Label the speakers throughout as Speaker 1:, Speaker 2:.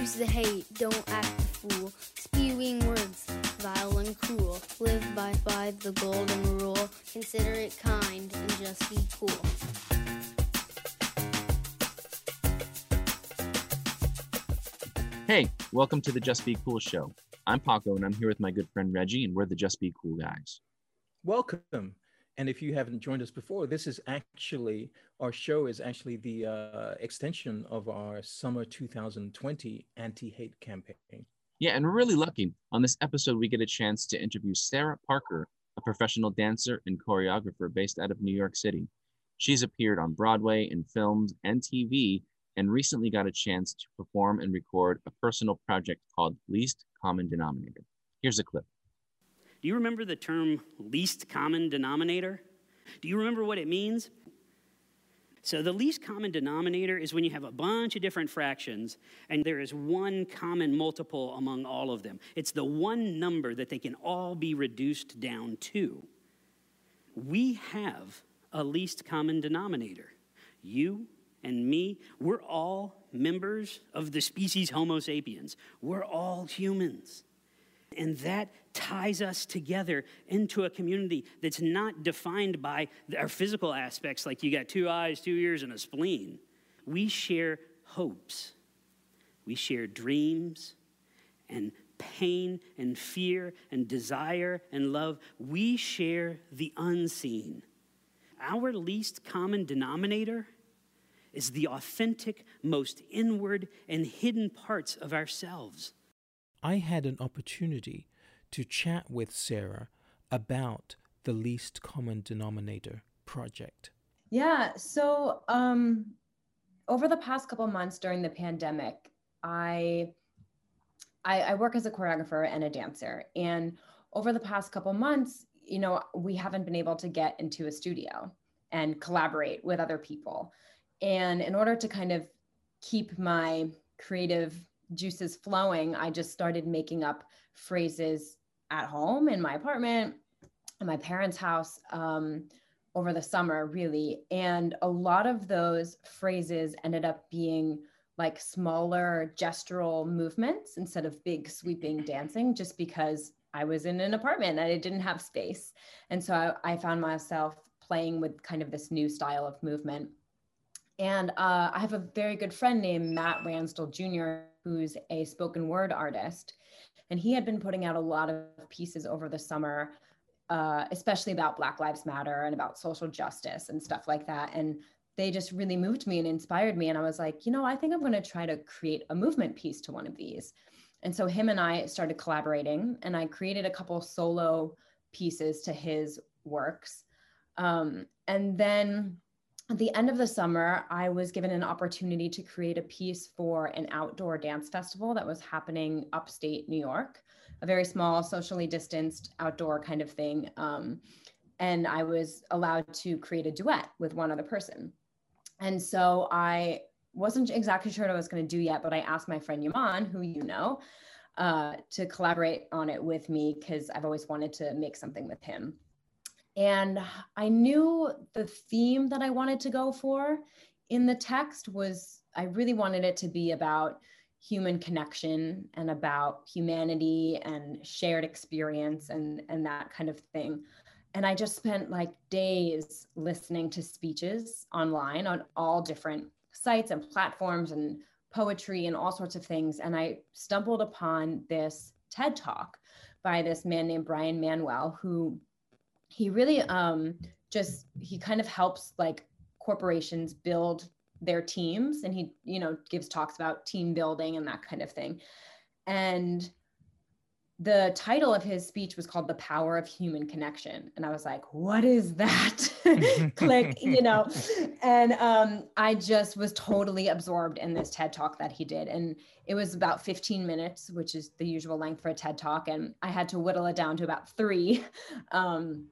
Speaker 1: Use the hate, don't act the fool. Spewing words, vile and cruel. Live by, by the golden rule. Consider it kind and just be cool.
Speaker 2: Hey, welcome to the Just Be Cool show. I'm Paco and I'm here with my good friend Reggie, and we're the Just Be Cool guys.
Speaker 3: Welcome. And if you haven't joined us before, this is actually our show is actually the uh, extension of our summer 2020 anti-hate campaign.
Speaker 2: Yeah, and we're really lucky. On this episode, we get a chance to interview Sarah Parker, a professional dancer and choreographer based out of New York City. She's appeared on Broadway in films and TV and recently got a chance to perform and record a personal project called Least Common Denominator. Here's a clip.
Speaker 4: Do you remember the term least common denominator? Do you remember what it means? So, the least common denominator is when you have a bunch of different fractions and there is one common multiple among all of them. It's the one number that they can all be reduced down to. We have a least common denominator. You and me, we're all members of the species Homo sapiens. We're all humans. And that ties us together into a community that's not defined by our physical aspects, like you got two eyes, two ears, and a spleen. We share hopes, we share dreams and pain and fear and desire and love. We share the unseen. Our least common denominator is the authentic, most inward and hidden parts of ourselves.
Speaker 3: I had an opportunity to chat with Sarah about the least common denominator project.
Speaker 5: Yeah, so um, over the past couple months during the pandemic, I, I I work as a choreographer and a dancer, and over the past couple months, you know, we haven't been able to get into a studio and collaborate with other people. And in order to kind of keep my creative juices flowing, I just started making up phrases at home in my apartment, in my parents' house um, over the summer, really. And a lot of those phrases ended up being like smaller gestural movements instead of big sweeping dancing, just because I was in an apartment and I didn't have space. And so I, I found myself playing with kind of this new style of movement. And uh, I have a very good friend named Matt Ransdell Jr., who's a spoken word artist. And he had been putting out a lot of pieces over the summer, uh, especially about Black Lives Matter and about social justice and stuff like that. And they just really moved me and inspired me. And I was like, you know, I think I'm going to try to create a movement piece to one of these. And so him and I started collaborating, and I created a couple solo pieces to his works. Um, and then at the end of the summer, I was given an opportunity to create a piece for an outdoor dance festival that was happening upstate New York, a very small, socially distanced outdoor kind of thing. Um, and I was allowed to create a duet with one other person. And so I wasn't exactly sure what I was going to do yet, but I asked my friend Yaman, who you know, uh, to collaborate on it with me because I've always wanted to make something with him. And I knew the theme that I wanted to go for in the text was I really wanted it to be about human connection and about humanity and shared experience and, and that kind of thing. And I just spent like days listening to speeches online on all different sites and platforms and poetry and all sorts of things. And I stumbled upon this TED talk by this man named Brian Manuel, who he really um, just he kind of helps like corporations build their teams and he you know gives talks about team building and that kind of thing. And the title of his speech was called the power of human connection and i was like what is that? Click you know? And um, i just was totally absorbed in this ted talk that he did and it was about 15 minutes which is the usual length for a ted talk and i had to whittle it down to about three. Um.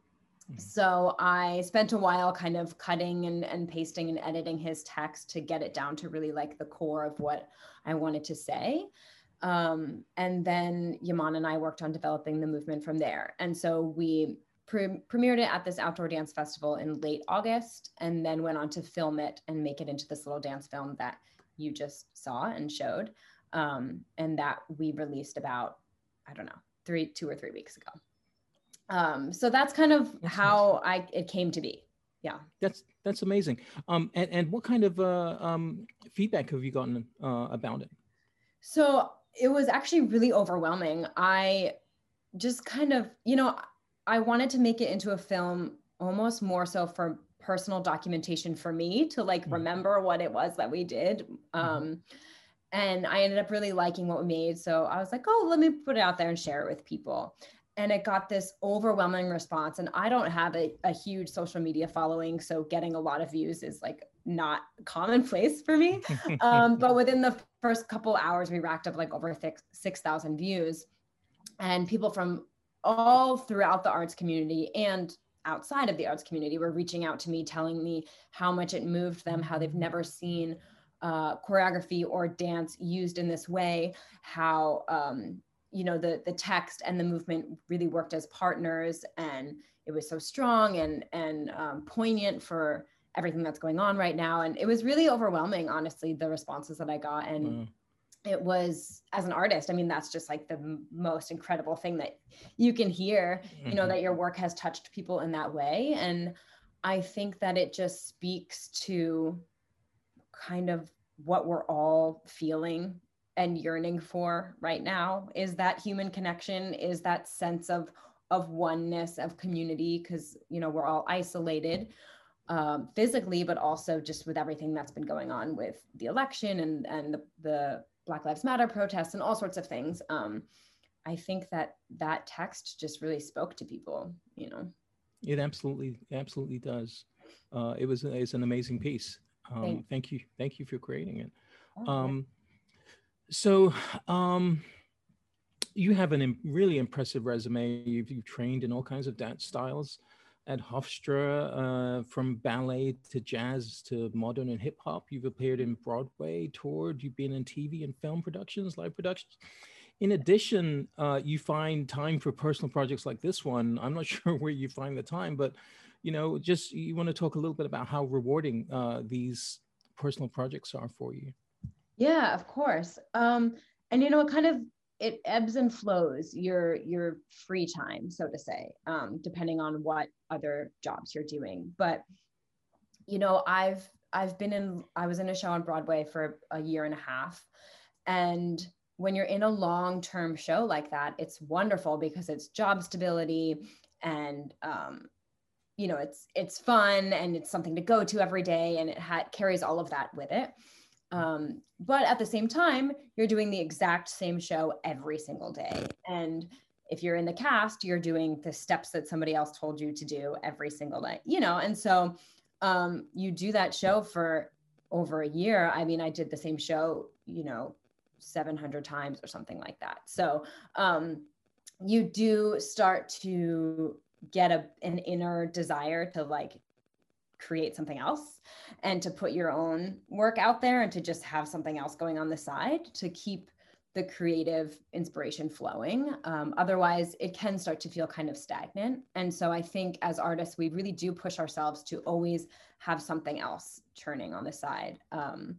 Speaker 5: So I spent a while kind of cutting and, and pasting and editing his text to get it down to really like the core of what I wanted to say. Um, and then Yaman and I worked on developing the movement from there. And so we pre- premiered it at this outdoor dance festival in late August and then went on to film it and make it into this little dance film that you just saw and showed. um, and that we released about I don't know three two or three weeks ago. Um, so that's kind of that's how nice. I it came to be. Yeah,
Speaker 3: that's that's amazing. Um, and and what kind of uh, um, feedback have you gotten uh, about it?
Speaker 5: So it was actually really overwhelming. I just kind of you know I wanted to make it into a film almost more so for personal documentation for me to like mm-hmm. remember what it was that we did. Mm-hmm. Um, and I ended up really liking what we made. So I was like, oh, let me put it out there and share it with people. And it got this overwhelming response. And I don't have a, a huge social media following. So getting a lot of views is like not commonplace for me. um, but within the first couple hours, we racked up like over 6,000 views. And people from all throughout the arts community and outside of the arts community were reaching out to me, telling me how much it moved them, how they've never seen uh, choreography or dance used in this way, how um, you know the the text and the movement really worked as partners, and it was so strong and and um, poignant for everything that's going on right now. And it was really overwhelming, honestly, the responses that I got. And mm it was as an artist i mean that's just like the m- most incredible thing that you can hear you know mm-hmm. that your work has touched people in that way and i think that it just speaks to kind of what we're all feeling and yearning for right now is that human connection is that sense of of oneness of community because you know we're all isolated um, physically but also just with everything that's been going on with the election and and the, the Black Lives Matter protests and all sorts of things. Um, I think that that text just really spoke to people, you know.
Speaker 3: It absolutely, absolutely does. Uh, it was it's an amazing piece. Um, thank you, thank you for creating it. Oh, um, so, um, you have a really impressive resume. You've, you've trained in all kinds of dance styles at Hofstra, uh, from ballet to jazz to modern and hip hop. You've appeared in Broadway, toured, you've been in TV and film productions, live productions. In addition, uh, you find time for personal projects like this one. I'm not sure where you find the time, but you know, just you want to talk a little bit about how rewarding uh, these personal projects are for you.
Speaker 5: Yeah, of course. Um, and you know, it kind of it ebbs and flows your your free time so to say um, depending on what other jobs you're doing. But you know i've i've been in i was in a show on broadway for a year and a half. And when you're in a long term show like that it's wonderful because it's job stability and um, you know it's it's fun and it's something to go to every day and it ha- carries all of that with it um, but at the same time, you're doing the exact same show every single day. And if you're in the cast, you're doing the steps that somebody else told you to do every single day, you know? And so um, you do that show for over a year. I mean, I did the same show, you know, 700 times or something like that. So um, you do start to get a, an inner desire to like create something else and to put your own work out there and to just have something else going on the side to keep the creative inspiration flowing. Um, otherwise, it can start to feel kind of stagnant. And so I think as artists, we really do push ourselves to always have something else churning on the side. Um,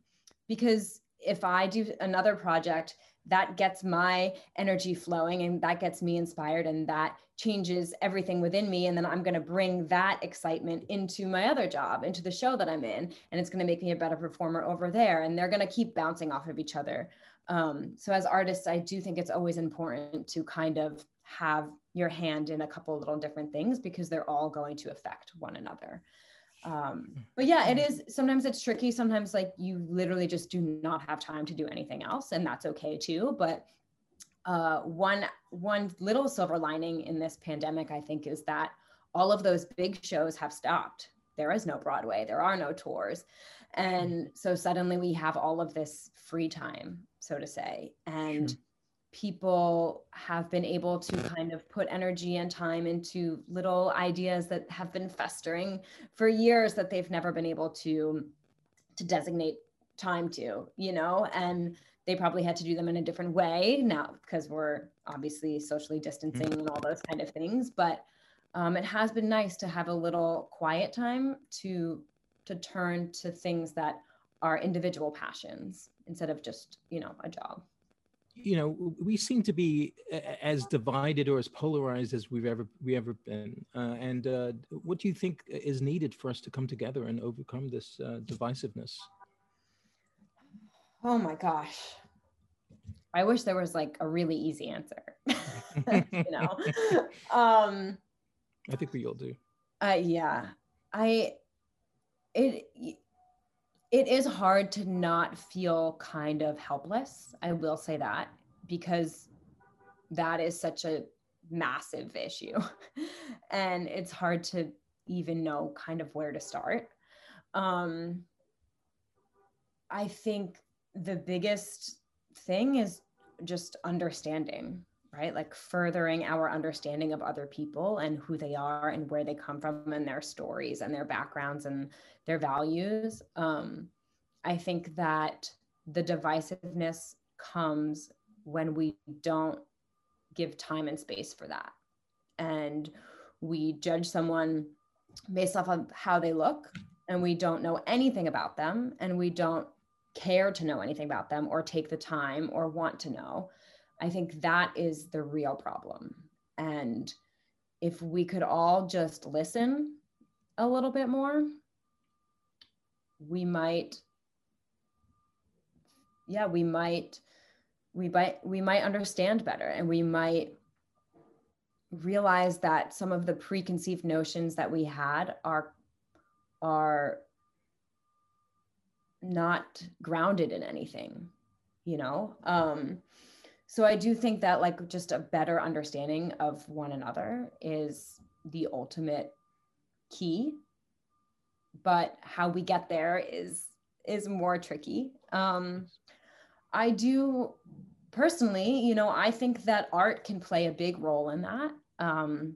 Speaker 5: because if I do another project, that gets my energy flowing and that gets me inspired and that changes everything within me. And then i'm going to bring that excitement into my other job into the show that i'm in and it's going to make me a better performer over there. And they're going to keep bouncing off of each other. Um, so as artists i do think it's always important to kind of have your hand in a couple little different things because they're all going to affect one another um, but yeah it is sometimes it's tricky. Sometimes like you literally just do not have time to do anything else and that's okay too. But uh, one one little silver lining in this pandemic, I think, is that all of those big shows have stopped. There is no Broadway, there are no tours, and so suddenly we have all of this free time, so to say, and. Sure. People have been able to kind of put energy and time into little ideas that have been festering for years that they've never been able to to designate time to, you know, and they probably had to do them in a different way now because we're obviously socially distancing mm-hmm. and all those kind of things. But um, it has been nice to have a little quiet time to to turn to things that are individual passions instead of just you know a job
Speaker 3: you know, we seem to be as divided or as polarized as we've ever we ever been. Uh, and uh, what do you think is needed for us to come together and overcome this uh, divisiveness?
Speaker 5: Oh my gosh. I wish there was like a really easy answer. you know. um
Speaker 3: I think we all do.
Speaker 5: Uh yeah. I it it is hard to not feel kind of helpless. I will say that because that is such a massive issue. and it's hard to even know kind of where to start. Um I think the biggest thing is just understanding right? Like furthering our understanding of other people and who they are and where they come from and their stories and their backgrounds and their values. Um, i think that the divisiveness comes when we don't give time and space for that. And we judge someone based off of how they look and we don't know anything about them and we don't care to know anything about them or take the time or want to know. I think that is the real problem. And if we could all just listen a little bit more, we might, yeah, we might, we might, we might understand better and we might realize that some of the preconceived notions that we had are, are not grounded in anything you know um so i do think that like just a better understanding of one another is the ultimate key. But how we get there is is more tricky. Um i do personally you know i think that art can play a big role in that um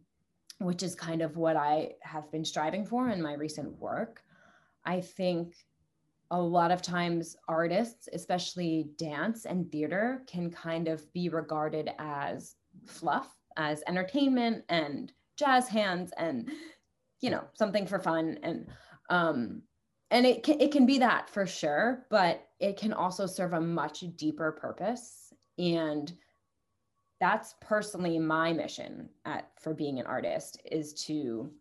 Speaker 5: which is kind of what i have been striving for in my recent work. I think a lot of times artists, especially dance and theater, can kind of be regarded as fluff, as entertainment and jazz hands and you know something for fun and um and it can, it can be that for sure but it can also serve a much deeper purpose. And that's personally my mission at for being an artist is to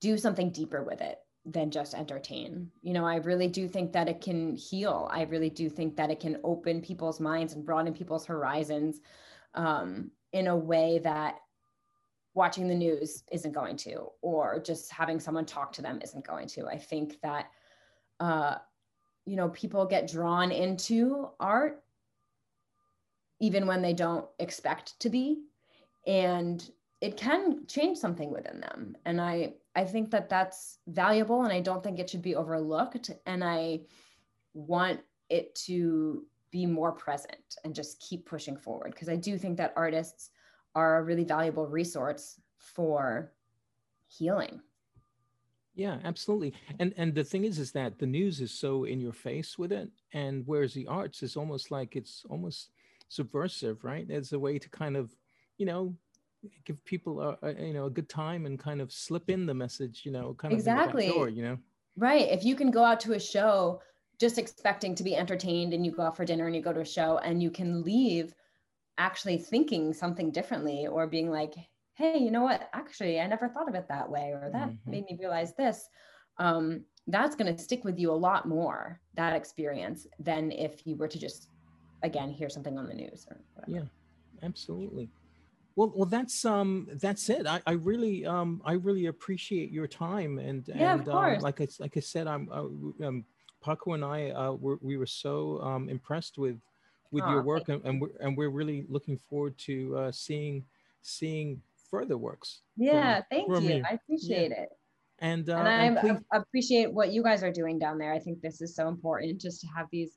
Speaker 5: do something deeper with it than just entertain. You know, I really do think that it can heal. I really do think that it can open people's minds and broaden people's horizons um, in a way that watching the news isn't going to, or just having someone talk to them isn't going to. I think that, uh, you know, people get drawn into art even when they don't expect to be. And it can change something within them. And I, I think that that's valuable and I don't think it should be overlooked. And I want it to be more present and just keep pushing forward because I do think that artists are a really valuable resource for healing.
Speaker 3: Yeah, absolutely. And and the thing is is that the news is so in your face with it and whereas the arts is almost like it's almost subversive, right? It's a way to kind of, you know, give people a, a, you know a good time and kind of slip in the message you know kind of
Speaker 5: exactly.
Speaker 3: door, you know?
Speaker 5: Right. If you can go out to a show just expecting to be entertained and you go out for dinner and you go to a show and you can leave actually thinking something differently or being like hey you know what? Actually i never thought of it that way or that mm-hmm. made me realize this. Um, that's going to stick with you a lot more that experience than if you were to just again hear something on the news or
Speaker 3: whatever. yeah absolutely well, well, that's um, that's it. I, I really um, I really appreciate your time and
Speaker 5: yeah,
Speaker 3: and
Speaker 5: of course.
Speaker 3: Um, like I like I said, I'm uh, um, Paco and I uh, were, we were so um, impressed with with oh, your work, and, and we're and we're really looking forward to uh, seeing seeing further works.
Speaker 5: Yeah, from, thank from you. you. I appreciate yeah. it.
Speaker 3: And, uh,
Speaker 5: and I please... appreciate what you guys are doing down there. I think this is so important just to have these,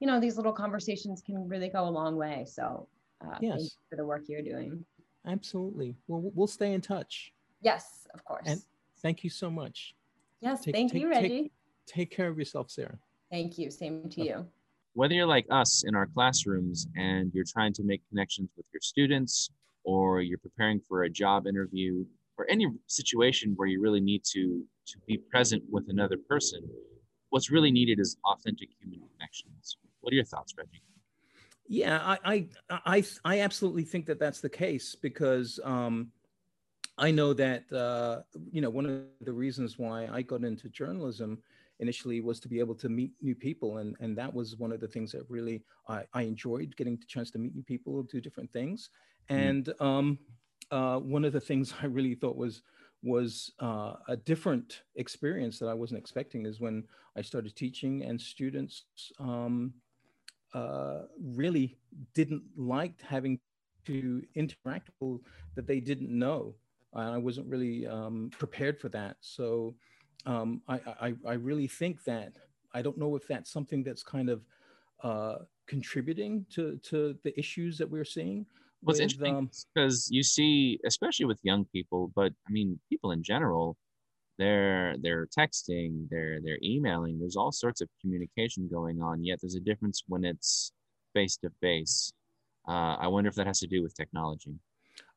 Speaker 5: you know, these little conversations can really go a long way. So uh, yes. thank you for the work you're doing.
Speaker 3: Absolutely. Well, we'll stay in touch.
Speaker 5: Yes, of course.
Speaker 3: And thank you so much.
Speaker 5: Yes, take, thank take, you, Reggie.
Speaker 3: Take, take, care of yourself, Sarah.
Speaker 5: Thank you. Same to you.
Speaker 2: Whether you're like us in our classrooms and you're trying to make connections with your students, or you're preparing for a job interview, or any situation where you really need to, to be present with another person, what's really needed is authentic human connections. What are your thoughts, Reggie?
Speaker 3: Yeah, I, I, I, I absolutely think that that's the case because um, I know that uh, you know one of the reasons why I got into journalism initially was to be able to meet new people, and and that was one of the things that really I, I enjoyed getting the chance to meet new people, do different things, mm. and um, uh, one of the things I really thought was was uh, a different experience that I wasn't expecting is when I started teaching and students um, uh, really didn't like having to interact with people that they didn't know. I wasn't really um, prepared for that. So um, I, I, I, really think that I don't know if that's something that's kind of uh, contributing to, to the issues that we're seeing.
Speaker 2: Well, it's interesting because um, you see, especially with young people, but I mean, people in general, they're they're texting they're they're emailing there's all sorts of communication going on yet there's a difference when it's face to face. I wonder if that has to do with technology.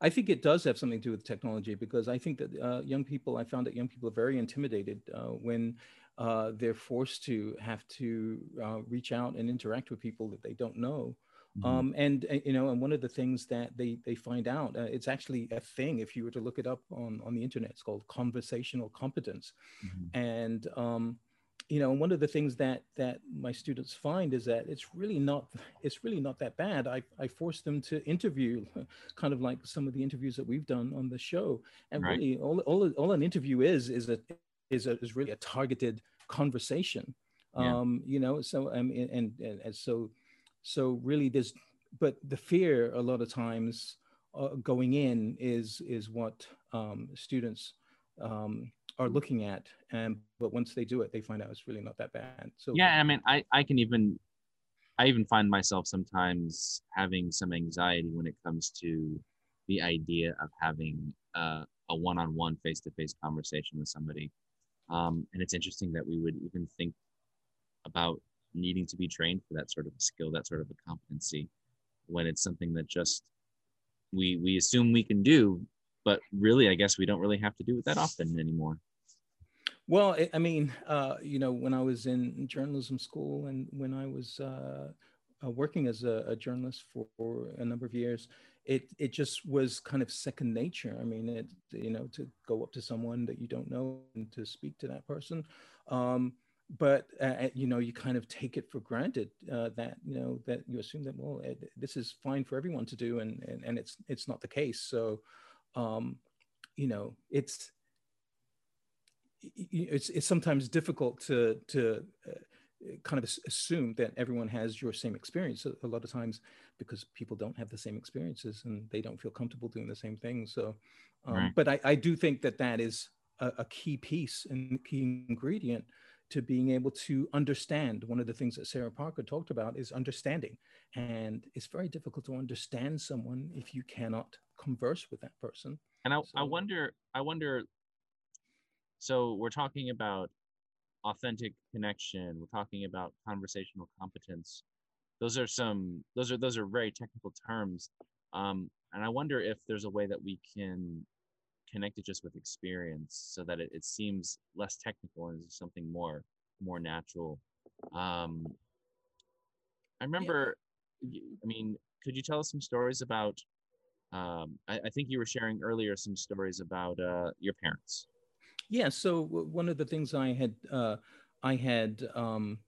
Speaker 3: I think it does have something to do with technology because i think that uh, young people i found that young people are very intimidated uh, when uh, they're forced to have to uh, reach out and interact with people that they don't know Mm-hmm. Um, and you know, and one of the things that they they find out, uh, it's actually a thing. If you were to look it up on on the internet, it's called conversational competence. Mm-hmm. And um, you know, one of the things that that my students find is that it's really not it's really not that bad. I I force them to interview, kind of like some of the interviews that we've done on the show. And right. really, all all all an interview is is a is a, is really a targeted conversation. Yeah. Um, you know, so um, and, and, and so so really there's but the fear a lot of times uh, going in is is what um, students um, are looking at. And but once they do it they find out it's really not that bad. So
Speaker 2: yeah i mean i i can even i even find myself sometimes having some anxiety when it comes to the idea of having a one-on-one face-to-face conversation with somebody. Um, and it's interesting that we would even think about needing to be trained for that sort of a skill, that sort of a competency, when it's something that just we we assume we can do, but really, I guess we don't really have to do it that often anymore.
Speaker 3: Well, I mean, uh, you know, when I was in journalism school and when I was uh, uh, working as a, a, journalist for, for a number of years, it it just was kind of second nature. I mean, it you know to go up to someone that you don't know and to speak to that person. Um, but uh, uh, you know you kind of take it for granted uh, that you know that you assume that well it, this is fine for everyone to do and, and and it's it's not the case. So um you know it's it's it's sometimes difficult to to uh, kind of assume that everyone has your same experience. A lot of times because people don't have the same experiences and they don't feel comfortable doing the same thing. So um, right. but I, I do think that that is a, a key piece and key ingredient to being able to understand. One of the things that Sarah Parker talked about is understanding. And it's very difficult to understand someone if you cannot converse with that person.
Speaker 2: And I, so, I wonder, I wonder, so we're talking about authentic connection, we're talking about conversational competence. Those are some, those are, those are very technical terms. Um, and I wonder if there's a way that we can connected just with experience so that it, it seems less technical and something more more natural um i remember yeah. i mean could you tell us some stories about um I, I think you were sharing earlier some stories about uh your parents
Speaker 3: yeah so one of the things i had uh i had um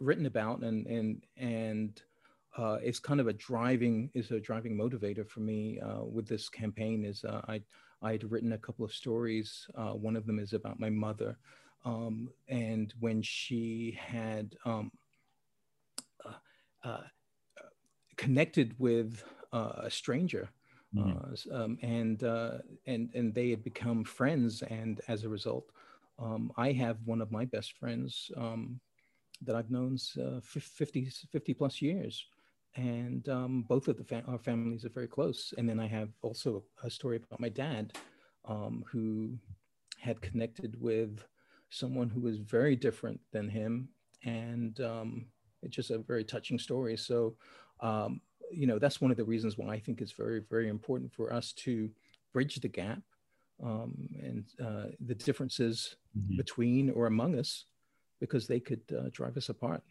Speaker 3: written about and and and uh, it's kind of a driving is a driving motivator for me uh, with this campaign is uh, I I had written a couple of stories. Uh, one of them is about my mother. Um, and when she had um, uh, uh, connected with uh, a stranger, mm-hmm. Uh, um, and, uh, and, and they had become friends. And as a result, um, I have one of my best friends um, that I've known 50, 50 plus years and um, both of the fa- our families are very close. And then I have also a story about my dad, um, who had connected with someone who was very different than him, and um, it's just a very touching story. So, um, you know, that's one of the reasons why I think it's very, very important for us to bridge the gap um, and uh, the differences mm-hmm. between or among us, because they could uh, drive us apart.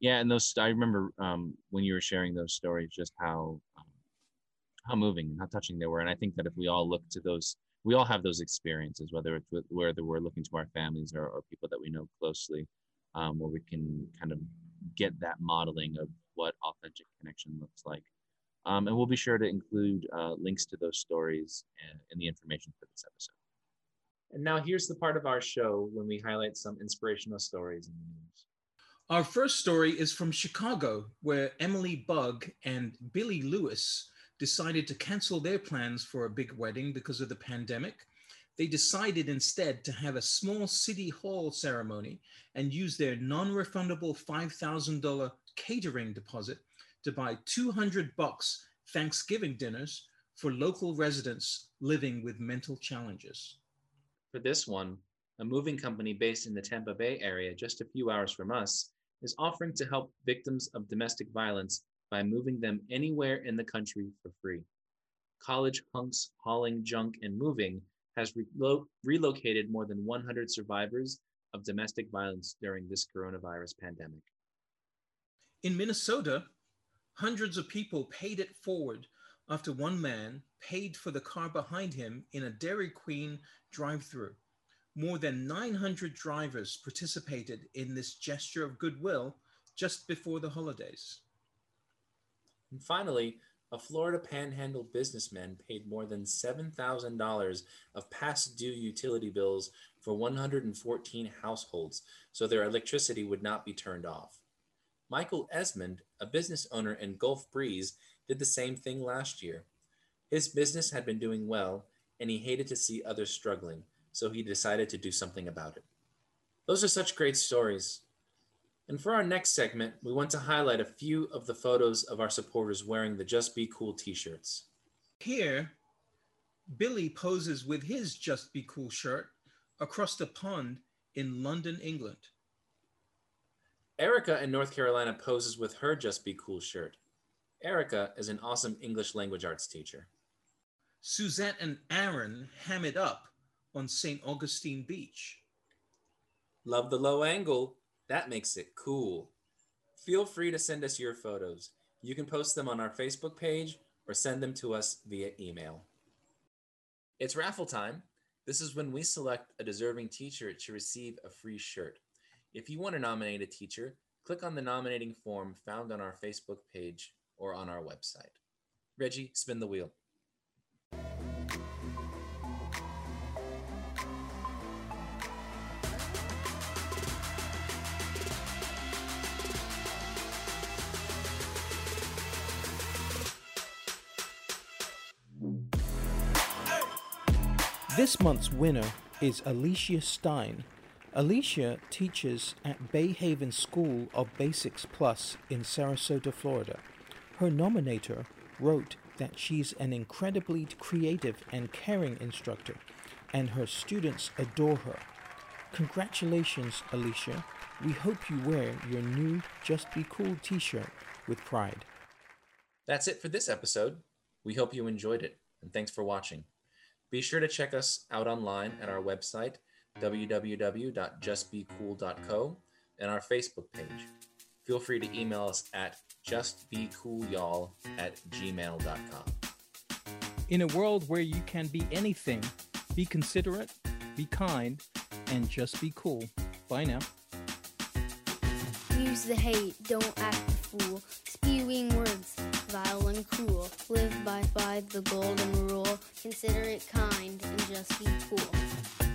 Speaker 6: Yeah, and those I remember um, when you were sharing those stories, just how um, how moving and how touching they were. And I think that if we all look to those, we all have those experiences, whether it's with, whether we're looking to our families or, or people that we know closely, um, where we can kind of get that modeling of what authentic connection looks like. Um, and we'll be sure to include uh, links to those stories and the information for this episode.
Speaker 2: And now here's the part of our show when we highlight some inspirational stories in the news.
Speaker 3: Our first story is from Chicago, where Emily Bugg and Billy Lewis decided to cancel their plans for a big wedding because of the pandemic. They decided instead to have a small city hall ceremony and use their non refundable $5,000 catering deposit to buy 200 bucks Thanksgiving dinners for local residents living with mental challenges.
Speaker 2: For this one, a moving company based in the Tampa Bay area, just a few hours from us, is offering to help victims of domestic violence by moving them anywhere in the country for free. College Hunks Hauling Junk and Moving has relo- relocated more than 100 survivors of domestic violence during this coronavirus pandemic.
Speaker 3: In Minnesota, hundreds of people paid it forward after one man paid for the car behind him in a Dairy Queen drive through. More than 900 drivers participated in this gesture of goodwill just before the holidays.
Speaker 2: And finally, a Florida panhandle businessman paid more than $7,000 of past due utility bills for 114 households so their electricity would not be turned off. Michael Esmond, a business owner in Gulf Breeze, did the same thing last year. His business had been doing well, and he hated to see others struggling, so he decided to do something about it. Those are such great stories. And for our next segment, we want to highlight a few of the photos of our supporters wearing the Just Be Cool t shirts.
Speaker 3: Here, Billy poses with his Just Be Cool shirt across the pond in London, England.
Speaker 2: Erica in North Carolina poses with her Just Be Cool shirt. Erica is an awesome English language arts teacher.
Speaker 3: Suzette and Aaron ham it up on St. Augustine Beach.
Speaker 2: Love the low angle. That makes it cool. Feel free to send us your photos. You can post them on our Facebook page or send them to us via email. It's raffle time. This is when we select a deserving teacher to receive a free shirt. If you want to nominate a teacher, click on the nominating form found on our Facebook page or on our website. Reggie, spin the wheel.
Speaker 3: This month's winner is Alicia Stein. Alicia teaches at Bay Haven School of Basics Plus in Sarasota, Florida. Her nominator wrote that she's an incredibly creative and caring instructor, and her students adore her. Congratulations, Alicia. We hope you wear your new Just Be Cool t shirt with pride.
Speaker 2: That's it for this episode. We hope you enjoyed it, and thanks for watching. Be sure to check us out online at our website, www.justbecool.co, and our Facebook page. Feel free to email us at justbecoolyall at gmail.com.
Speaker 3: In a world where you can be anything, be considerate, be kind, and just be cool. Bye now.
Speaker 1: Use the hate, don't act the fool. Spewing words, vile and cruel. Live by, by the golden rule. Consider it kind and just be cool.